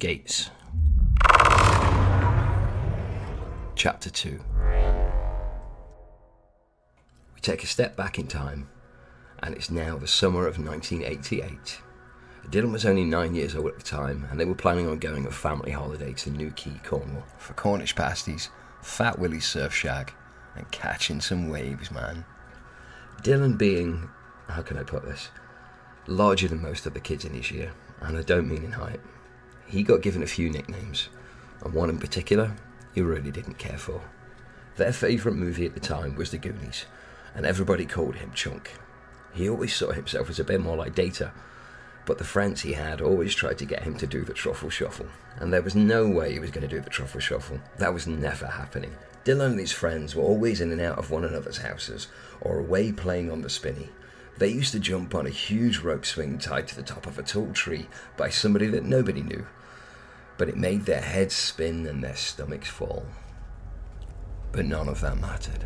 Gates. Chapter 2 We take a step back in time, and it's now the summer of 1988. Dylan was only nine years old at the time, and they were planning on going on a family holiday to Newquay, Cornwall, for Cornish pasties, Fat Willy's Surf Shack, and catching some waves, man. Dylan being, how can I put this, larger than most of the kids in his year, and I don't mean in height. He got given a few nicknames, and one in particular he really didn't care for. Their favourite movie at the time was The Goonies, and everybody called him Chunk. He always saw himself as a bit more like Data, but the friends he had always tried to get him to do the truffle shuffle, and there was no way he was going to do the truffle shuffle. That was never happening. Dylan and his friends were always in and out of one another's houses, or away playing on the spinny. They used to jump on a huge rope swing tied to the top of a tall tree by somebody that nobody knew, but it made their heads spin and their stomachs fall. But none of that mattered,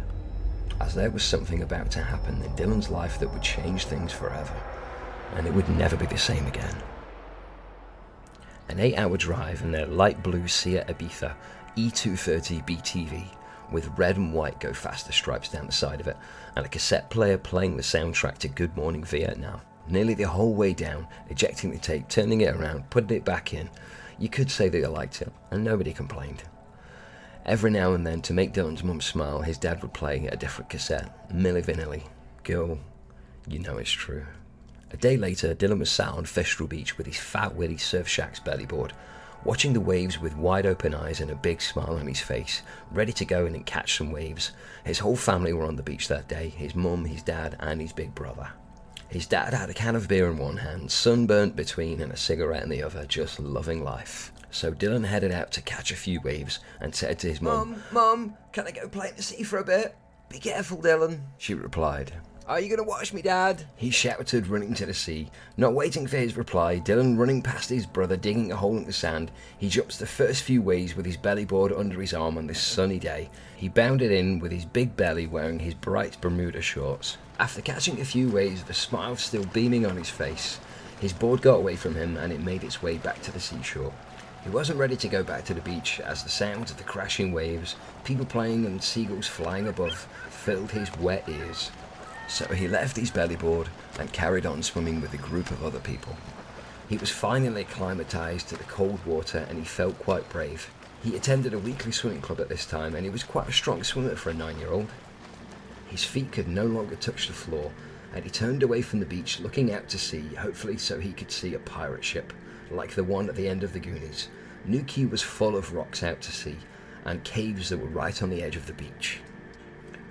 as there was something about to happen in Dylan's life that would change things forever, and it would never be the same again. An eight hour drive in their light blue Seat Ibiza E230 BTV with red and white go faster stripes down the side of it, and a cassette player playing the soundtrack to Good Morning Vietnam. Nearly the whole way down, ejecting the tape, turning it around, putting it back in. You could say that you liked it, and nobody complained. Every now and then, to make Dylan's mum smile, his dad would play a different cassette. Milli Vanilli. Girl, you know it's true. A day later, Dylan was sat on Fistral Beach with his fat willy Surf Shack's bellyboard, watching the waves with wide open eyes and a big smile on his face, ready to go in and catch some waves. His whole family were on the beach that day his mum, his dad, and his big brother. His dad had a can of beer in one hand, sunburnt between, and a cigarette in the other, just loving life. So Dylan headed out to catch a few waves and said to his mum, Mum, Mum, can I go play in the sea for a bit? Be careful, Dylan. She replied, Are you going to watch me, Dad? He shouted, running to the sea. Not waiting for his reply, Dylan running past his brother, digging a hole in the sand, he jumps the first few waves with his belly board under his arm on this sunny day. He bounded in with his big belly wearing his bright Bermuda shorts. After catching a few waves, the smile still beaming on his face, his board got away from him and it made its way back to the seashore. He wasn't ready to go back to the beach as the sounds of the crashing waves, people playing, and seagulls flying above filled his wet ears. So he left his bellyboard and carried on swimming with a group of other people. He was finally acclimatized to the cold water and he felt quite brave. He attended a weekly swimming club at this time and he was quite a strong swimmer for a nine year old. His feet could no longer touch the floor and he turned away from the beach looking out to sea, hopefully so he could see a pirate ship, like the one at the end of the Goonies. Quay was full of rocks out to sea and caves that were right on the edge of the beach.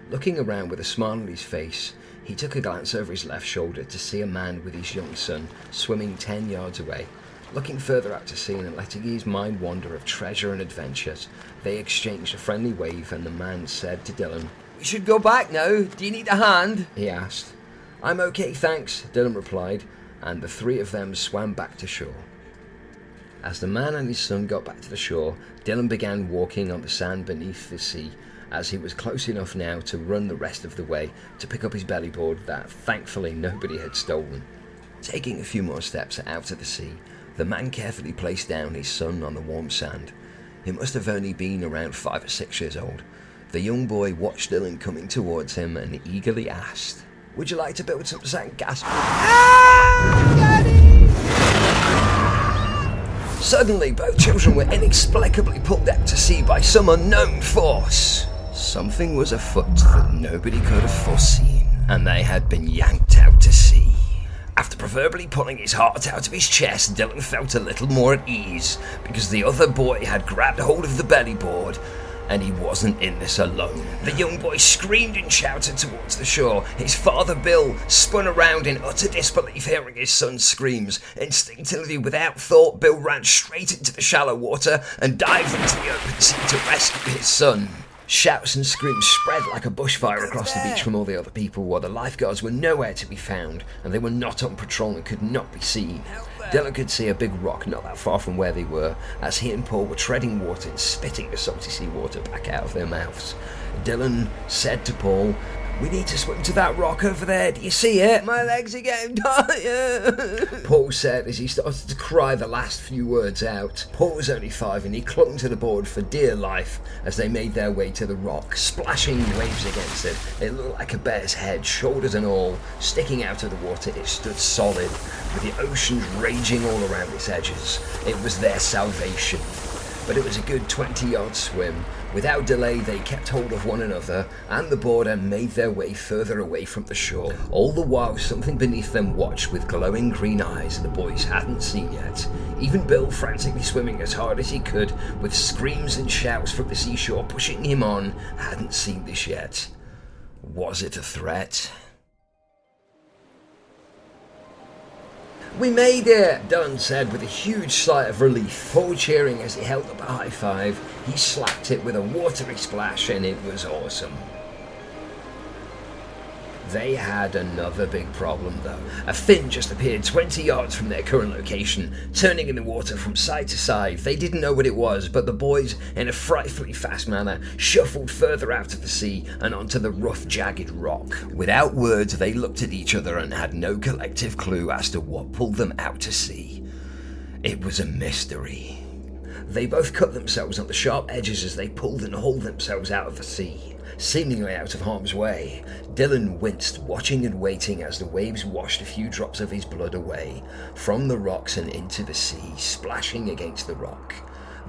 Looking around with a smile on his face, he took a glance over his left shoulder to see a man with his young son swimming ten yards away. Looking further out to sea and letting his mind wander of treasure and adventures, they exchanged a friendly wave and the man said to Dylan, We should go back now. Do you need a hand? he asked. I'm okay, thanks, Dylan replied, and the three of them swam back to shore. As the man and his son got back to the shore, Dylan began walking on the sand beneath the sea, as he was close enough now to run the rest of the way to pick up his bellyboard that thankfully nobody had stolen. Taking a few more steps out of the sea, the man carefully placed down his son on the warm sand. He must have only been around five or six years old. The young boy watched Dylan coming towards him and eagerly asked, Would you like to build some sandcastles? Suddenly, both children were inexplicably pulled out to sea by some unknown force. Something was afoot that nobody could have foreseen, and they had been yanked out to sea. After proverbially pulling his heart out of his chest, Dylan felt a little more at ease because the other boy had grabbed hold of the belly board and he wasn't in this alone. The young boy screamed and shouted towards the shore. His father, Bill, spun around in utter disbelief hearing his son's screams. Instinctively, without thought, Bill ran straight into the shallow water and dived into the open sea to rescue his son. Shouts and screams spread like a bushfire across the beach from all the other people, while the lifeguards were nowhere to be found, and they were not on patrol and could not be seen. Dylan could see a big rock not that far from where they were, as he and Paul were treading water and spitting the salty sea water back out of their mouths. Dylan said to Paul, We need to swim to that rock over there. Do you see it? My legs are getting tired. Paul said as he started to cry the last few words out. Paul was only five and he clung to the board for dear life as they made their way to the rock, splashing waves against it. It looked like a bear's head, shoulders and all, sticking out of the water. It stood solid, with the oceans raging all around its edges. It was their salvation. But it was a good 20 yard swim, Without delay, they kept hold of one another and the board and made their way further away from the shore. All the while, something beneath them watched with glowing green eyes the boys hadn't seen yet. Even Bill, frantically swimming as hard as he could, with screams and shouts from the seashore pushing him on, hadn't seen this yet. Was it a threat? We made it! Dunn said with a huge sigh of relief, full cheering as he held up a high five. He slapped it with a watery splash and it was awesome. They had another big problem though. A fin just appeared 20 yards from their current location, turning in the water from side to side. They didn't know what it was, but the boys, in a frightfully fast manner, shuffled further out of the sea and onto the rough, jagged rock. Without words, they looked at each other and had no collective clue as to what pulled them out to sea. It was a mystery. They both cut themselves on the sharp edges as they pulled and hauled themselves out of the sea seemingly out of harm's way. Dylan winced, watching and waiting as the waves washed a few drops of his blood away from the rocks and into the sea, splashing against the rock.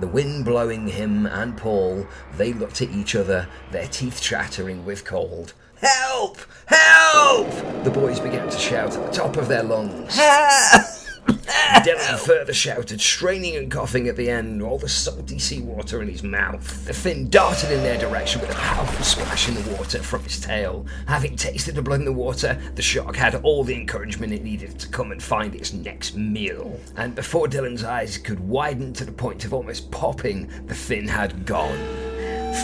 The wind blowing him and Paul, they looked at each other, their teeth chattering with cold. Help! Help! The boys began to shout at the top of their lungs. Help! Dylan further shouted, straining and coughing at the end, all the salty seawater in his mouth. The fin darted in their direction with a powerful splash in the water from its tail. Having tasted the blood in the water, the shark had all the encouragement it needed to come and find its next meal. And before Dylan's eyes could widen to the point of almost popping, the fin had gone.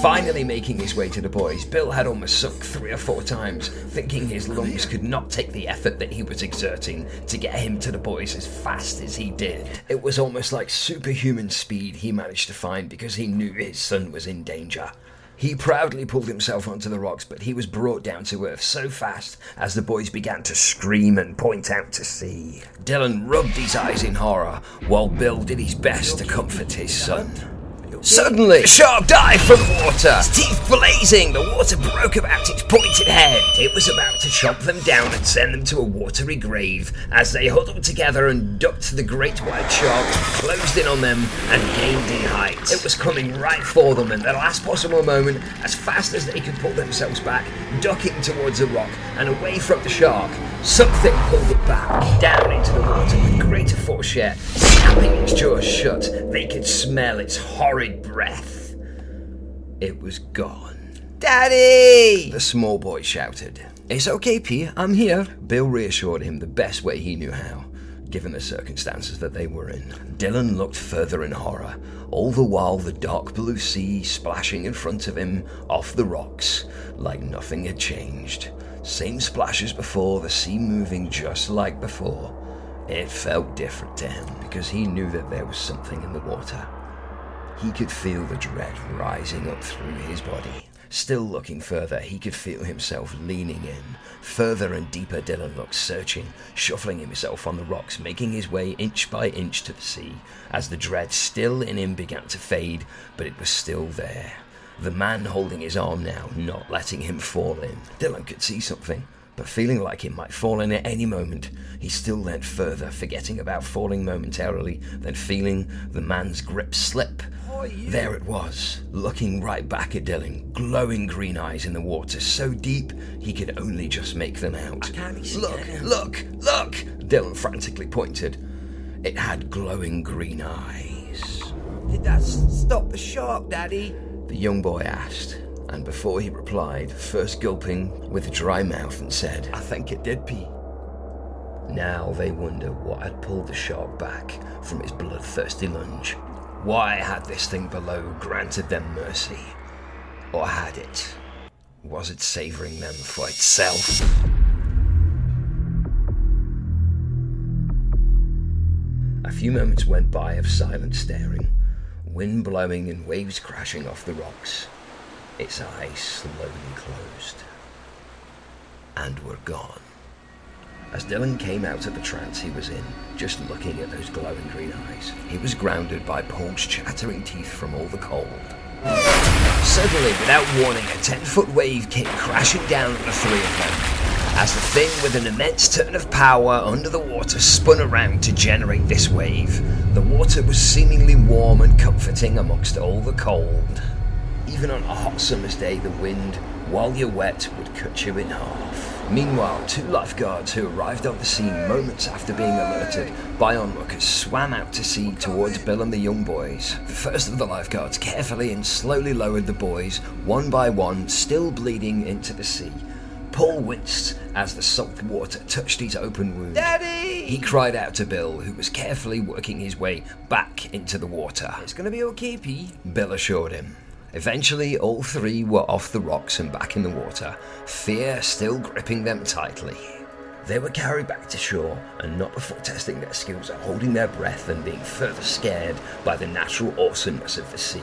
Finally making his way to the boys, Bill had almost sunk three or four times, thinking his lungs could not take the effort that he was exerting to get him to the boys as fast as he did. It was almost like superhuman speed he managed to find because he knew his son was in danger. He proudly pulled himself onto the rocks, but he was brought down to earth so fast as the boys began to scream and point out to sea. Dylan rubbed his eyes in horror, while Bill did his best to comfort his son. Suddenly, a shark dived from water, its teeth blazing. The water broke about its pointed head. It was about to chop them down and send them to a watery grave. As they huddled together and ducked, the great white shark closed in on them and gained in height. It was coming right for them, at the last possible moment, as fast as they could pull themselves back, ducking towards a rock and away from the shark, something pulled it back, down into the water with greater force yet, snapping its jaws shut. They could smell its horrid breath. It was gone. Daddy! The small boy shouted. It's okay, P. I'm here. Bill reassured him the best way he knew how, given the circumstances that they were in. Dylan looked further in horror, all the while the dark blue sea splashing in front of him off the rocks like nothing had changed. Same splash as before, the sea moving just like before. It felt different to him because he knew that there was something in the water. He could feel the dread rising up through his body. Still looking further, he could feel himself leaning in. Further and deeper, Dylan looked, searching, shuffling himself on the rocks, making his way inch by inch to the sea, as the dread still in him began to fade, but it was still there. The man holding his arm now, not letting him fall in. Dylan could see something but feeling like it might fall in at any moment, he still leant further, forgetting about falling momentarily, then feeling the man's grip slip. There it was, looking right back at Dylan, glowing green eyes in the water so deep he could only just make them out. Look, look, look! Dylan frantically pointed. It had glowing green eyes. Did that stop the shark, Daddy? The young boy asked and before he replied, first gulping with a dry mouth and said, I think it did, Pete. Now they wonder what had pulled the shark back from his bloodthirsty lunge. Why had this thing below granted them mercy? Or had it? Was it savouring them for itself? A few moments went by of silent staring, wind blowing and waves crashing off the rocks. Its eyes slowly closed. and were gone. As Dylan came out of the trance he was in, just looking at those glowing green eyes, he was grounded by Paul's chattering teeth from all the cold. Suddenly, without warning, a 10 foot wave came crashing down on the three of them. As the thing with an immense turn of power under the water spun around to generate this wave, the water was seemingly warm and comforting amongst all the cold. Even on a hot summer's day, the wind, while you're wet, would cut you in half. Meanwhile, two lifeguards who arrived on the scene moments after being alerted by onlookers swam out to sea towards Bill and the young boys. The first of the lifeguards carefully and slowly lowered the boys, one by one, still bleeding, into the sea. Paul winced as the salt water touched his open wound. Daddy! He cried out to Bill, who was carefully working his way back into the water. It's gonna be okay, P. Bill assured him. Eventually, all three were off the rocks and back in the water, fear still gripping them tightly. They were carried back to shore, and not before testing their skills at holding their breath and being further scared by the natural awesomeness of the sea.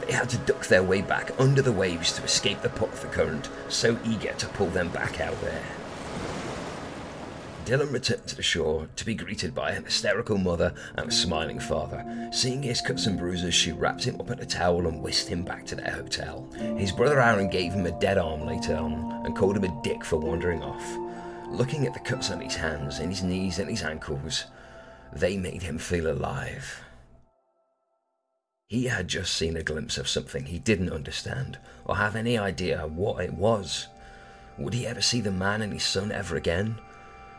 They had to duck their way back under the waves to escape the pull of the current, so eager to pull them back out there. Dylan returned to the shore to be greeted by an hysterical mother and a smiling father. Seeing his cuts and bruises, she wrapped him up in a towel and whisked him back to their hotel. His brother Aaron gave him a dead arm later on and called him a dick for wandering off. Looking at the cuts on his hands and his knees and his ankles, they made him feel alive. He had just seen a glimpse of something he didn't understand or have any idea what it was. Would he ever see the man and his son ever again?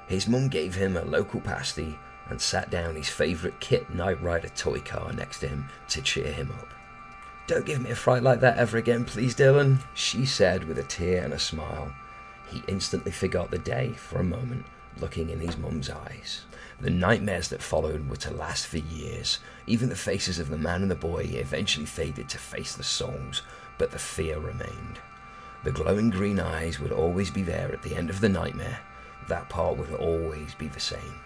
His mum gave him a local pasty and sat down his favourite KITT Knight Rider toy car next to him to cheer him up. Don't give me a fright like that ever again, please, Dylan, she said with a tear and a smile. He instantly forgot the day for a moment, looking in his mum's eyes. The nightmares that followed were to last for years. Even the faces of the man and the boy eventually faded to face the souls, but the fear remained. The glowing green eyes would always be there at the end of the nightmare. That part would always be the same,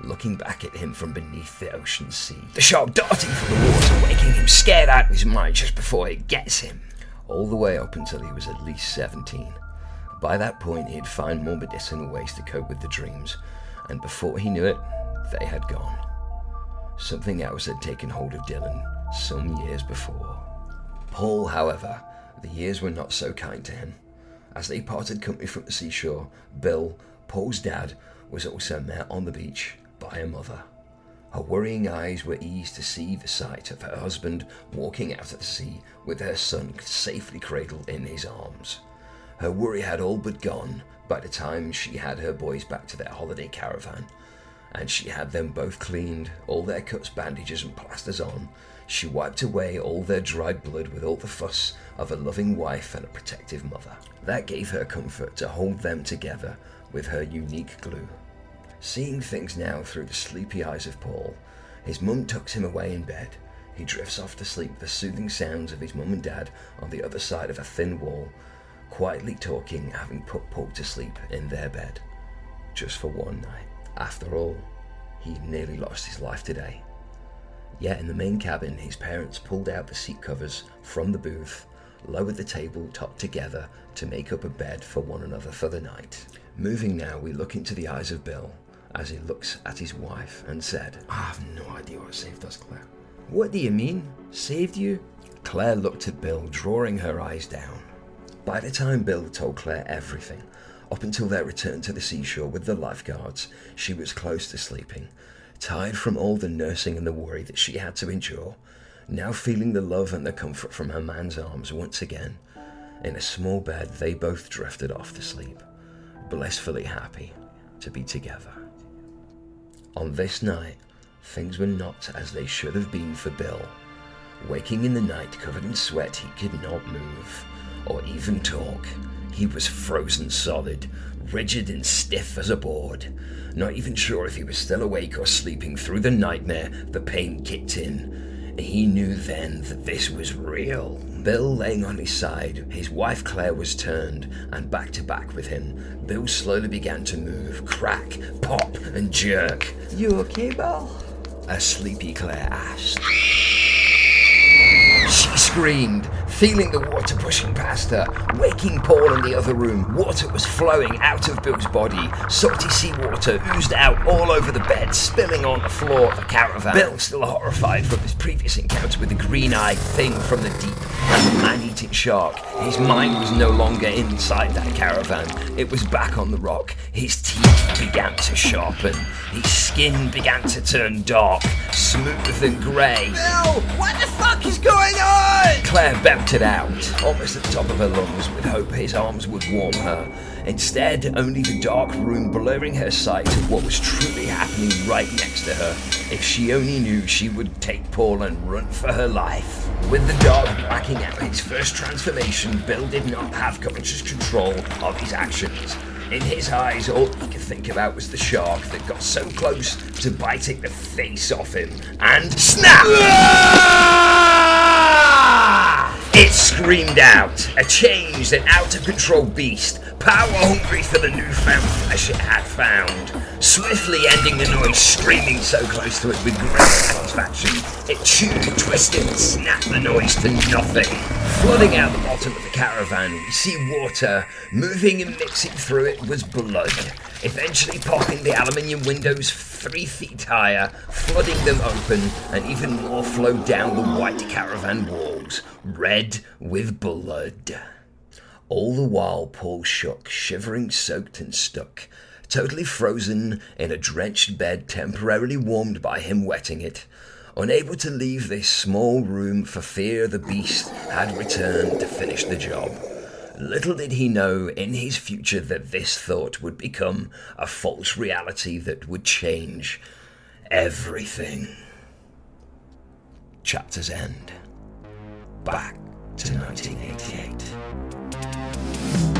looking back at him from beneath the ocean sea. The shark darting through the water, waking him scared out of his mind just before it gets him. All the way up until he was at least 17. By that point, he had found more medicinal ways to cope with the dreams, and before he knew it, they had gone. Something else had taken hold of Dylan some years before. Paul, however, the years were not so kind to him. As they parted company from the seashore, Bill, Paul's dad, was also met on the beach by a mother. Her worrying eyes were eased to see the sight of her husband walking out of the sea with her son safely cradled in his arms. Her worry had all but gone by the time she had her boys back to their holiday caravan, and she had them both cleaned, all their cuts, bandages, and plasters on. She wiped away all their dried blood with all the fuss of a loving wife and a protective mother. That gave her comfort to hold them together with her unique glue. Seeing things now through the sleepy eyes of Paul, his mum tucks him away in bed. He drifts off to sleep with the soothing sounds of his mum and dad on the other side of a thin wall, quietly talking, having put Paul to sleep in their bed. Just for one night. After all, he nearly lost his life today. Yet in the main cabin, his parents pulled out the seat covers from the booth, lowered the table top together to make up a bed for one another for the night. Moving now, we look into the eyes of Bill as he looks at his wife and said, I have no idea what saved us, Claire. What do you mean? Saved you? Claire looked at Bill, drawing her eyes down. By the time Bill told Claire everything, up until their return to the seashore with the lifeguards, she was close to sleeping, tired from all the nursing and the worry that she had to endure, now feeling the love and the comfort from her man's arms once again. In a small bed, they both drifted off to sleep, blissfully happy to be together. On this night, things were not as they should have been for Bill. Waking in the night covered in sweat, he could not move or even talk. He was frozen solid, rigid and stiff as a board. Not even sure if he was still awake or sleeping through the nightmare, the pain kicked in. He knew then that this was real. Bill laying on his side, his wife Claire was turned and back to back with him. Bill slowly began to move, crack, pop, and jerk. You okay, Bill? A sleepy Claire asked. She screamed, feeling the water pushing past her, waking Paul in the other room. Water was flowing out of Bill's body. Salty seawater oozed out all over the bed, spilling on the floor of the caravan. Bill, still horrified from his previous encounter with the green-eyed thing from the deep and the man-eating shark, his mind was no longer inside that caravan. It was back on the rock. His teeth began to sharpen. His skin began to turn dark, smooth and grey. Bill, what the fuck is going on? Claire belted out, almost at the top of her lungs, with hope his arms would warm her. Instead, only the dark room blurring her sight of what was truly happening right next to her. If she only knew, she would take Paul and run for her life. With the dog backing out his first transformation, Bill did not have conscious control of his actions. In his eyes, all he could think about was the shark that got so close to biting the face off him. And snap! It screamed out, a changed and out of control beast, power hungry for the newfound flesh it had found. Swiftly ending the noise, screaming so close to it with great satisfaction. It chewed, twisted, and snapped the noise to nothing. Flooding out the bottom of the caravan, we see water. Moving and mixing through it was blood. Eventually popping the aluminium windows three feet higher, flooding them open, and even more flowed down the white caravan walls, red with blood. All the while, Paul shook, shivering, soaked, and stuck, totally frozen in a drenched bed temporarily warmed by him wetting it, unable to leave this small room for fear the beast had returned to finish the job. Little did he know in his future that this thought would become a false reality that would change everything. Chapter's end. Back to 1988.